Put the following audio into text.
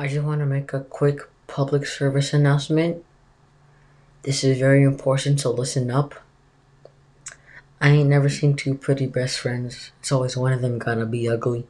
I just want to make a quick public service announcement. This is very important, so listen up. I ain't never seen two pretty best friends. It's always one of them gonna be ugly.